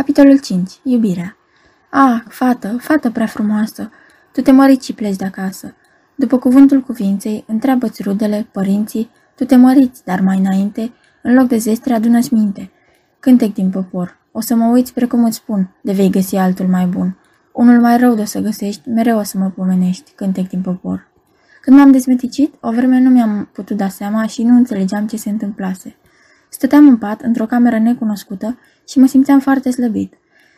Capitolul 5. Iubirea Ah, fată, fată prea frumoasă, tu te măriți și pleci de acasă. După cuvântul cuvinței, întreabă-ți rudele, părinții, tu te măriți, dar mai înainte, în loc de zestre, adună-ți minte. Cântec din popor, o să mă uiți precum îți spun, de vei găsi altul mai bun. Unul mai rău de o să găsești, mereu o să mă pomenești, cântec din popor. Când m-am dezmeticit, o vreme nu mi-am putut da seama și nu înțelegeam ce se întâmplase. Stăteam în pat, într-o cameră necunoscută și mă simțeam foarte slăbit.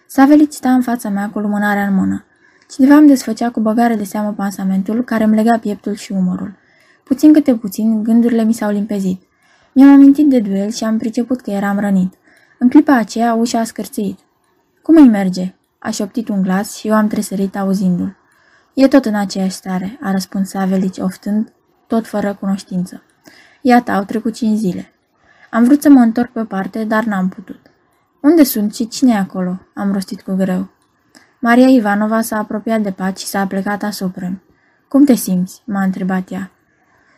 Savelit sta în fața mea cu lumânarea în mână. Cineva îmi desfăcea cu băgare de seamă pansamentul care îmi lega pieptul și umărul. Puțin câte puțin, gândurile mi s-au limpezit. Mi-am amintit de duel și am priceput că eram rănit. În clipa aceea, ușa a scârțit. Cum îi merge?" a șoptit un glas și eu am tresărit auzindu-l. E tot în aceeași stare, a răspuns Savelici oftând, tot fără cunoștință. Iată, au trecut cinci zile. Am vrut să mă întorc pe parte, dar n-am putut. Unde sunt și cine e acolo?" am rostit cu greu. Maria Ivanova s-a apropiat de pat și s-a plecat asupra Cum te simți?" m-a întrebat ea.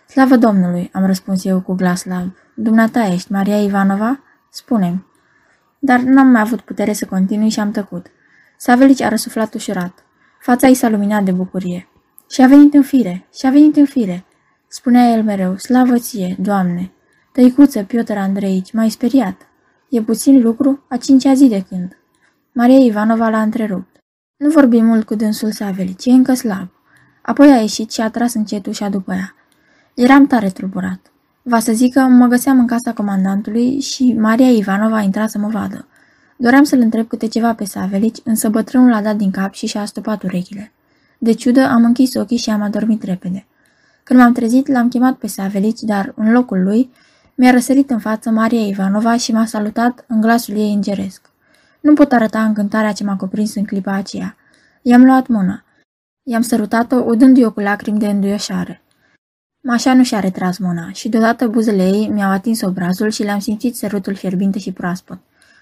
Slavă Domnului!" am răspuns eu cu glas slab. Dumneata ești Maria Ivanova? Spune-mi. Dar n-am mai avut putere să continui și am tăcut. Savelici a răsuflat ușurat. Fața ei s-a luminat de bucurie. Și a venit în fire, și a venit în fire. Spunea el mereu, slavă ție, Doamne. Tăicuță, Piotr Andreici, m-ai speriat. E puțin lucru, a cincea zi de când. Maria Ivanova l-a întrerupt. Nu vorbi mult cu dânsul Savelici, e încă slab. Apoi a ieșit și a tras încet ușa după ea. Eram tare tulburat. Va să zic că mă găseam în casa comandantului și Maria Ivanova a intrat să mă vadă. Doream să-l întreb câte ceva pe Savelici, însă bătrânul a dat din cap și și-a stopat urechile. De ciudă, am închis ochii și am adormit repede. Când m-am trezit, l-am chemat pe Savelici, dar în locul lui mi-a răsărit în față Maria Ivanova și m-a salutat în glasul ei îngeresc. Nu pot arăta încântarea ce m-a cuprins în clipa aceea. I-am luat mâna. I-am sărutat-o, udându-i-o cu lacrimi de înduioșare. Mașa nu și-a retras mâna și deodată buzele ei mi-au atins obrazul și le-am simțit sărutul fierbinte și proaspăt.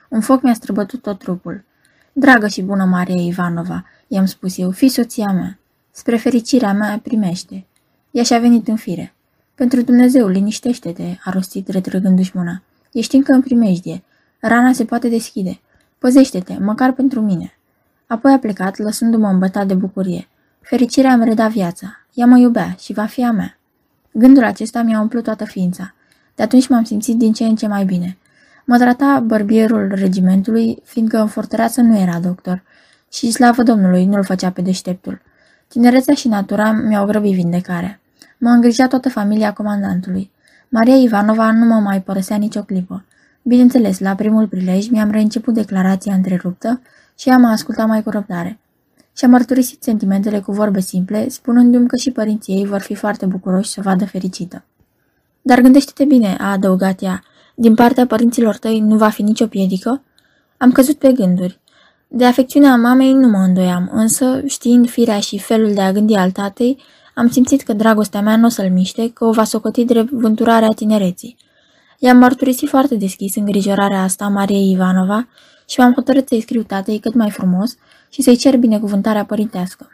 Un foc mi-a străbătut tot trupul. Dragă și bună Maria Ivanova, i-am spus eu, fi soția mea. Spre fericirea mea primește. Ea și-a venit în fire. Pentru Dumnezeu, liniștește-te, a rostit retrăgându-și mâna. Ești încă în primejdie. Rana se poate deschide. Păzește-te, măcar pentru mine. Apoi a plecat, lăsându-mă îmbătat de bucurie. Fericirea îmi reda viața. Ea mă iubea și va fi a mea. Gândul acesta mi-a umplut toată ființa. De atunci m-am simțit din ce în ce mai bine. Mă trata bărbierul regimentului, fiindcă în fortăreață nu era doctor și, slavă Domnului, nu-l făcea pe deșteptul. Tinerețea și natura mi-au grăbit vindecarea. Mă îngrija toată familia comandantului. Maria Ivanova nu mă mai părăsea nicio clipă. Bineînțeles, la primul prilej mi-am reînceput declarația întreruptă și ea m-a ascultat mai cu răbdare. Și-a mărturisit sentimentele cu vorbe simple, spunându-mi că și părinții ei vor fi foarte bucuroși să o vadă fericită. Dar gândește-te bine, a adăugat ea, din partea părinților tăi nu va fi nicio piedică? Am căzut pe gânduri. De afecțiunea mamei nu mă îndoiam, însă, știind firea și felul de a gândi al tatei, am simțit că dragostea mea nu o să-l miște, că o va socoti drept vânturarea tinereții. I-am mărturisit foarte deschis îngrijorarea asta Mariei Ivanova și m-am hotărât să-i scriu tatei cât mai frumos și să-i cer binecuvântarea părintească.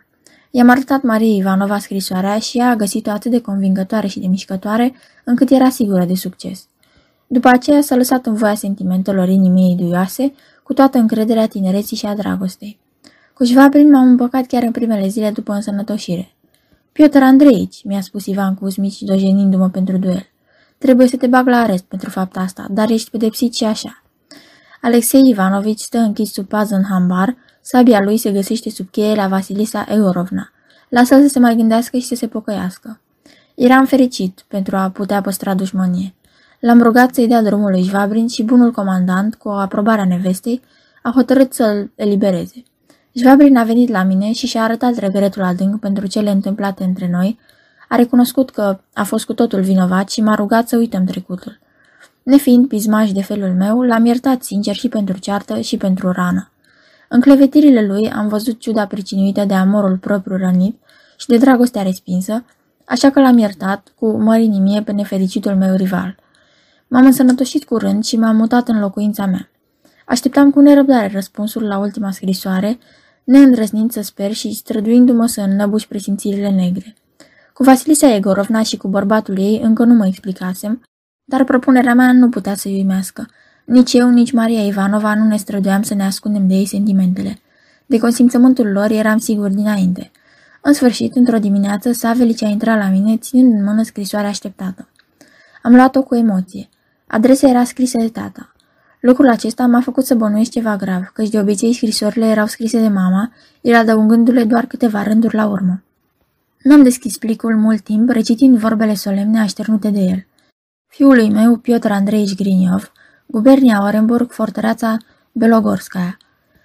I-am arătat Mariei Ivanova scrisoarea și ea a găsit-o atât de convingătoare și de mișcătoare, încât era sigură de succes. După aceea s-a lăsat în voia sentimentelor inimii ei duioase, cu toată încrederea tinereții și a dragostei. Cu Șvabrin m-am împăcat chiar în primele zile după însănătoșire. Piotr Andreici, mi-a spus Ivan Cuzmici, dojenindu-mă pentru duel. Trebuie să te bag la arest pentru fapta asta, dar ești pedepsit și așa. Alexei Ivanovici stă închis sub pază în hambar, sabia lui se găsește sub cheie la Vasilisa Eurovna. Lasă-l să se mai gândească și să se pocăiască. Eram fericit pentru a putea păstra dușmănie. L-am rugat să-i dea drumul lui Jvabrin și bunul comandant, cu aprobarea nevestei, a hotărât să-l elibereze. Jvabrin a venit la mine și și-a arătat regretul adânc pentru cele întâmplate între noi, a recunoscut că a fost cu totul vinovat și m-a rugat să uităm trecutul. Nefiind pismaș de felul meu, l-am iertat sincer și pentru ceartă și pentru rană. În clevetirile lui am văzut ciuda pricinuită de amorul propriu rănit și de dragostea respinsă, așa că l-am iertat cu mărinimie pe nefericitul meu rival – M-am însănătoșit curând și m-am mutat în locuința mea. Așteptam cu nerăbdare răspunsul la ultima scrisoare, neîndrăznind să sper și străduindu-mă să înnăbuși presimțirile negre. Cu Vasilisa Egorovna și cu bărbatul ei încă nu mă explicasem, dar propunerea mea nu putea să-i uimească. Nici eu, nici Maria Ivanova nu ne străduiam să ne ascundem de ei sentimentele. De consimțământul lor eram sigur dinainte. În sfârșit, într-o dimineață, Savelici a intrat la mine, ținând în mână scrisoarea așteptată. Am luat-o cu emoție. Adresa era scrisă de tata. Lucrul acesta m-a făcut să bănuiesc ceva grav, căci de obicei scrisorile erau scrise de mama, el adăugându-le doar câteva rânduri la urmă. N-am deschis plicul mult timp, recitind vorbele solemne așternute de el. Fiului meu, Piotr Andreici Griniov, gubernia Orenburg, fortăreața Belogorskaya.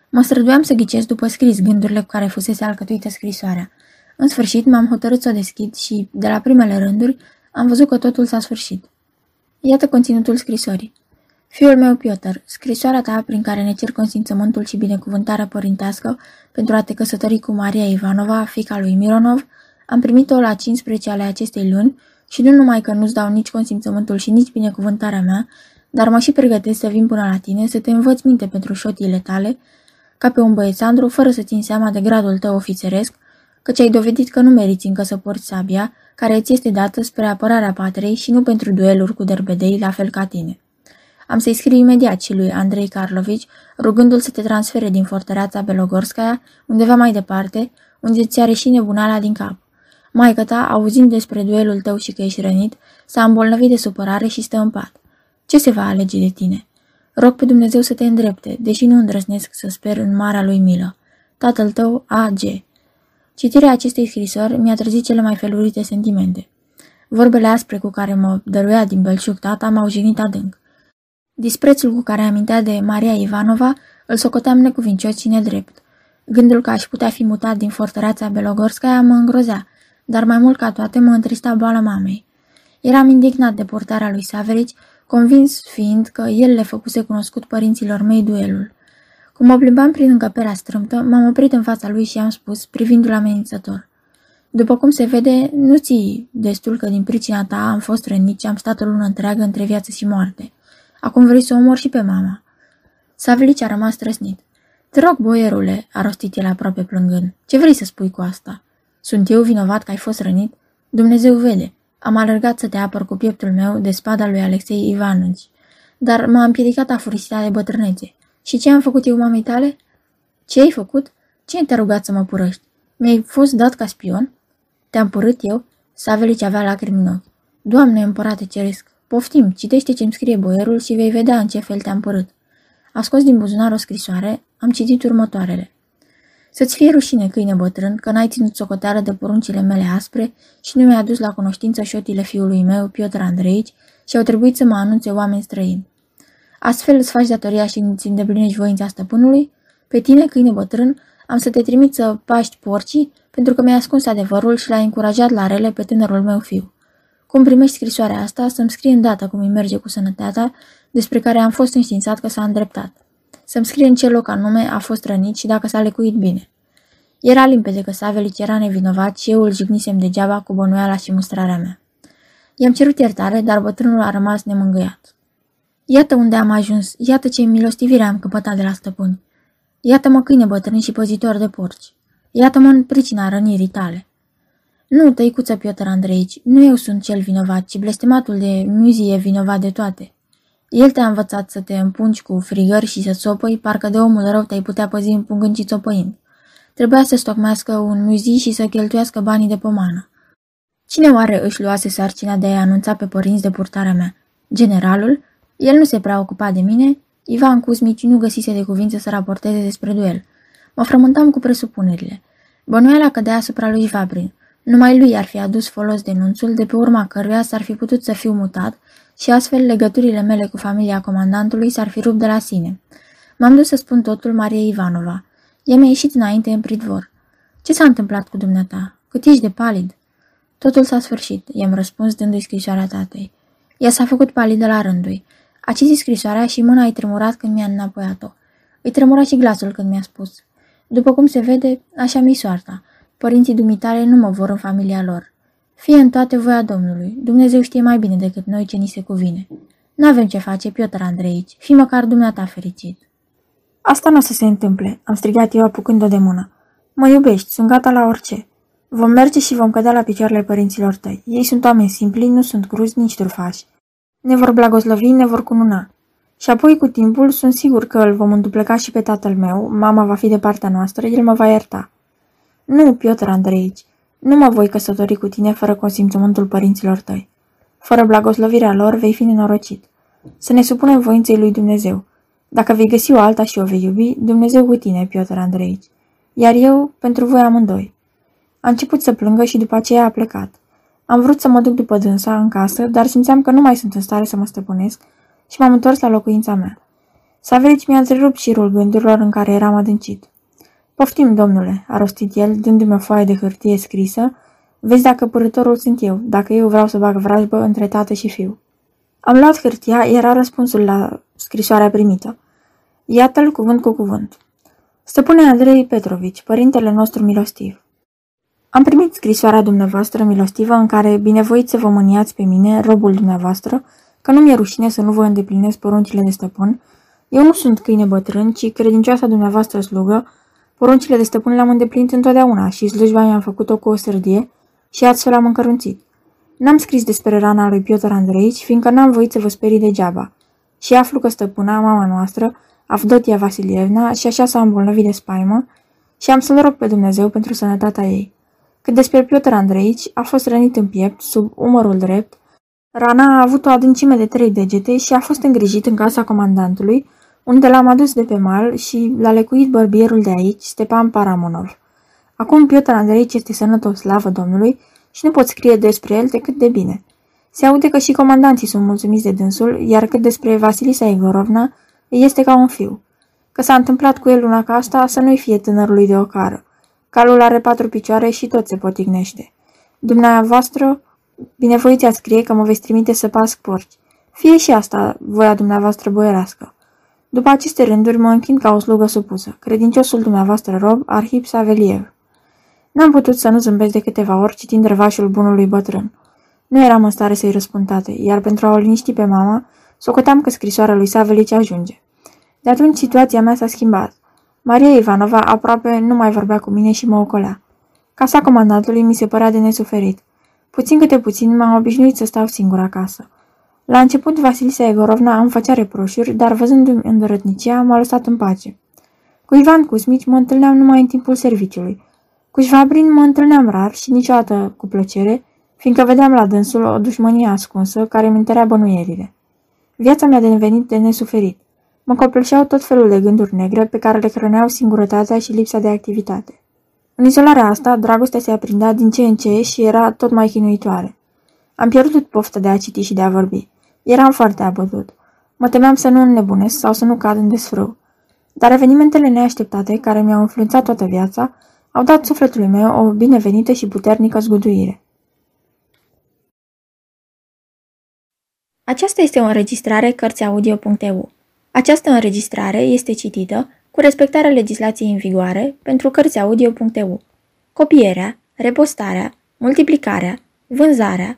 Mă străduiam să ghicesc după scris gândurile cu care fusese alcătuită scrisoarea. În sfârșit m-am hotărât să o deschid și, de la primele rânduri, am văzut că totul s-a sfârșit. Iată conținutul scrisorii. Fiul meu, Piotr, scrisoarea ta prin care ne cer consimțământul și binecuvântarea părintească pentru a te căsători cu Maria Ivanova, fica lui Mironov, am primit-o la 15 ale acestei luni și nu numai că nu-ți dau nici consimțământul și nici binecuvântarea mea, dar mă și pregătesc să vin până la tine, să te învăț minte pentru șotiile tale, ca pe un băiețandru, fără să țin seama de gradul tău ofițeresc, căci ai dovedit că nu meriți încă să porți sabia, care îți este dată spre apărarea patrei și nu pentru dueluri cu derbedei, la fel ca tine. Am să-i scriu imediat și lui Andrei Karlovici, rugându-l să te transfere din fortăreața Belogorskaya, undeva mai departe, unde ți are și nebunala din cap. Maica ta, auzind despre duelul tău și că ești rănit, s-a îmbolnăvit de supărare și stă în pat. Ce se va alege de tine? Rog pe Dumnezeu să te îndrepte, deși nu îndrăznesc să sper în marea lui milă. Tatăl tău, A.G. Citirea acestei scrisori mi-a trezit cele mai felurite sentimente. Vorbele aspre cu care mă dăruia din belșug tata m-au jignit adânc. Disprețul cu care amintea de Maria Ivanova îl socoteam necuvincios și nedrept. Gândul că aș putea fi mutat din fortăreața Belogorskaya mă îngrozea, dar mai mult ca toate mă întrista boala mamei. Eram indignat de portarea lui Saverici, convins fiind că el le făcuse cunoscut părinților mei duelul. Cum mă plimbam prin încăperea strâmtă, m-am oprit în fața lui și am spus, privindu-l amenințător. După cum se vede, nu ții destul că din pricina ta am fost rănit și am stat o lună întreagă între viață și moarte. Acum vrei să o omor și pe mama. Savlici a rămas trăsnit. Te rog, boierule, a rostit el aproape plângând. Ce vrei să spui cu asta? Sunt eu vinovat că ai fost rănit? Dumnezeu vede. Am alergat să te apăr cu pieptul meu de spada lui Alexei Ivanovici. Dar m-a împiedicat afurisita de bătrânețe. Și ce am făcut eu mamei tale? Ce ai făcut? Cine te-a rugat să mă purăști? Mi-ai fost dat ca spion? Te-am purât eu? Savelici avea lacrimi în ochi. Doamne, împărate ceresc, Poftim, citește ce-mi scrie boierul și vei vedea în ce fel te-am părât. A scos din buzunar o scrisoare, am citit următoarele. Să-ți fie rușine, câine bătrân, că n-ai ținut socoteară de poruncile mele aspre și nu mi-ai adus la cunoștință șotile fiului meu, Piotr Andreici, și au trebuit să mă anunțe oameni străini. Astfel îți faci datoria și îți îndeplinești voința stăpânului? Pe tine, câine bătrân, am să te trimit să paști porcii pentru că mi-ai ascuns adevărul și l-ai încurajat la rele pe tânărul meu fiu. Cum primești scrisoarea asta, să-mi scrie îndată cum îi merge cu sănătatea, despre care am fost înștiințat că s-a îndreptat. Să-mi scrie în ce loc anume a fost rănit și dacă s-a lecuit bine. Era limpede că Savelic era nevinovat și eu îl jignisem degeaba cu bănuiala și mustrarea mea. I-am cerut iertare, dar bătrânul a rămas nemângâiat. Iată unde am ajuns, iată ce milostivire am căpătat de la stăpâni. Iată-mă câine bătrân și păzitor de porci. Iată-mă în pricina rănirii tale. Nu, tăicuță Piotr Andreici, nu eu sunt cel vinovat, ci blestematul de muzie e vinovat de toate. El te-a învățat să te împungi cu frigări și să țopăi, parcă de omul rău te-ai putea păzi împungând și țopăind. Trebuia să stocmească un muzi și să cheltuiască banii de pomană. Cine oare își luase sarcina de a anunța pe părinți de purtarea mea? Generalul? El nu se prea ocupa de mine? Ivan Cuzmici nu găsise de cuvință să raporteze despre duel. Mă frământam cu presupunerile. Bănuiala cădea asupra lui Vabrin. Numai lui ar fi adus folos denunțul, de pe urma căruia s-ar fi putut să fiu mutat și astfel legăturile mele cu familia comandantului s-ar fi rupt de la sine. M-am dus să spun totul Maria Ivanova. Ea mi-a ieșit înainte în pridvor. Ce s-a întâmplat cu dumneata? Cât ești de palid? Totul s-a sfârșit, i-am răspuns dându-i scrisoarea tatei. Ea s-a făcut palidă la rândui. A citit scrisoarea și mâna i tremurat când mi-a înapoiat-o. Îi tremura și glasul când mi-a spus. După cum se vede, așa mi soarta. Părinții dumitale nu mă vor în familia lor. Fie în toate voia Domnului. Dumnezeu știe mai bine decât noi ce ni se cuvine. N-avem ce face, Piotr Andreici. Fii măcar dumneata fericit. Asta nu o să se întâmple, am strigat eu apucând-o de mână. Mă iubești, sunt gata la orice. Vom merge și vom cădea la picioarele părinților tăi. Ei sunt oameni simpli, nu sunt cruzi, nici trufași. Ne vor blagoslovi, ne vor cununa. Și apoi, cu timpul, sunt sigur că îl vom îndupleca și pe tatăl meu, mama va fi de partea noastră, el mă va ierta. Nu, Piotr Andreici, nu mă voi căsători cu tine fără consimțământul părinților tăi. Fără blagoslovirea lor vei fi nenorocit. Să ne supunem voinței lui Dumnezeu. Dacă vei găsi o alta și o vei iubi, Dumnezeu cu tine, Piotr Andreici. Iar eu, pentru voi amândoi. A început să plângă și după aceea a plecat. Am vrut să mă duc după dânsa în casă, dar simțeam că nu mai sunt în stare să mă stăpânesc și m-am întors la locuința mea. Saverici mi-a întrerupt șirul gândurilor în care eram adâncit. Poftim, domnule, a rostit el, dându-mi o foaie de hârtie scrisă. Vezi dacă părătorul sunt eu, dacă eu vreau să bag vrajbă între tată și fiu. Am luat hârtia, era răspunsul la scrisoarea primită. Iată-l cuvânt cu cuvânt. Stăpâne Andrei Petrovici, părintele nostru milostiv. Am primit scrisoarea dumneavoastră milostivă în care binevoiți să vă mâniați pe mine, robul dumneavoastră, că nu mi-e rușine să nu vă îndeplinesc poruncile de stăpân. Eu nu sunt câine bătrân, ci credincioasa dumneavoastră slugă. Poruncile de stăpân le-am îndeplinit întotdeauna și slujba mi-am făcut-o cu o sărdie și astfel am încărunțit. N-am scris despre rana lui Piotr Andreici, fiindcă n-am voit să vă sperii degeaba. Și aflu că stăpâna, mama noastră, Avdotia Vasilievna, și așa s-a îmbolnăvit de spaimă și am să-l rog pe Dumnezeu pentru sănătatea ei. Cât despre Piotr Andreici, a fost rănit în piept, sub umărul drept. Rana a avut o adâncime de trei degete și a fost îngrijit în casa comandantului, unde l-am adus de pe mal și l-a lecuit bărbierul de aici, Stepan Paramonov. Acum Piotr Andreici este sănătos, slavă Domnului, și nu pot scrie despre el decât de bine. Se aude că și comandanții sunt mulțumiți de dânsul, iar cât despre Vasilisa Igorovna, este ca un fiu. Că s-a întâmplat cu el luna ca asta, să nu-i fie tânărului de ocară. Calul are patru picioare și tot se potignește. Dumneavoastră, binevoiți a scrie că mă veți trimite să pasc porci. Fie și asta voia dumneavoastră boierească. După aceste rânduri mă închin ca o slugă supusă, credinciosul dumneavoastră rob, Arhip Saveliev. N-am putut să nu zâmbesc de câteva ori citind răvașul bunului bătrân. Nu eram în stare să-i răspund tate, iar pentru a o liniști pe mama, socoteam că scrisoarea lui Savelici ajunge. De atunci situația mea s-a schimbat. Maria Ivanova aproape nu mai vorbea cu mine și mă ocolea. Casa comandantului mi se părea de nesuferit. Puțin câte puțin m-am obișnuit să stau singur acasă. La început, Vasilisa Egorovna îmi făcea reproșuri, dar văzându-mi îndărătnicia, m-a lăsat în pace. Cu Ivan Cusmici mă întâlneam numai în timpul serviciului. Cu Șvabrin mă întâlneam rar și niciodată cu plăcere, fiindcă vedeam la dânsul o dușmănie ascunsă care îmi întărea bănuierile. Viața mi-a devenit de nesuferit. Mă copleșeau tot felul de gânduri negre pe care le hrăneau singurătatea și lipsa de activitate. În izolarea asta, dragostea se aprindea din ce în ce și era tot mai chinuitoare. Am pierdut pofta de a citi și de a vorbi. Eram foarte abătut. Mă temeam să nu înnebunesc sau să nu cad în desfrâu. Dar evenimentele neașteptate, care mi-au influențat toată viața, au dat sufletului meu o binevenită și puternică zguduire. Aceasta este o înregistrare Cărțiaudio.eu. Această înregistrare este citită cu respectarea legislației în vigoare pentru Cărțiaudio.eu. Copierea, repostarea, multiplicarea, vânzarea,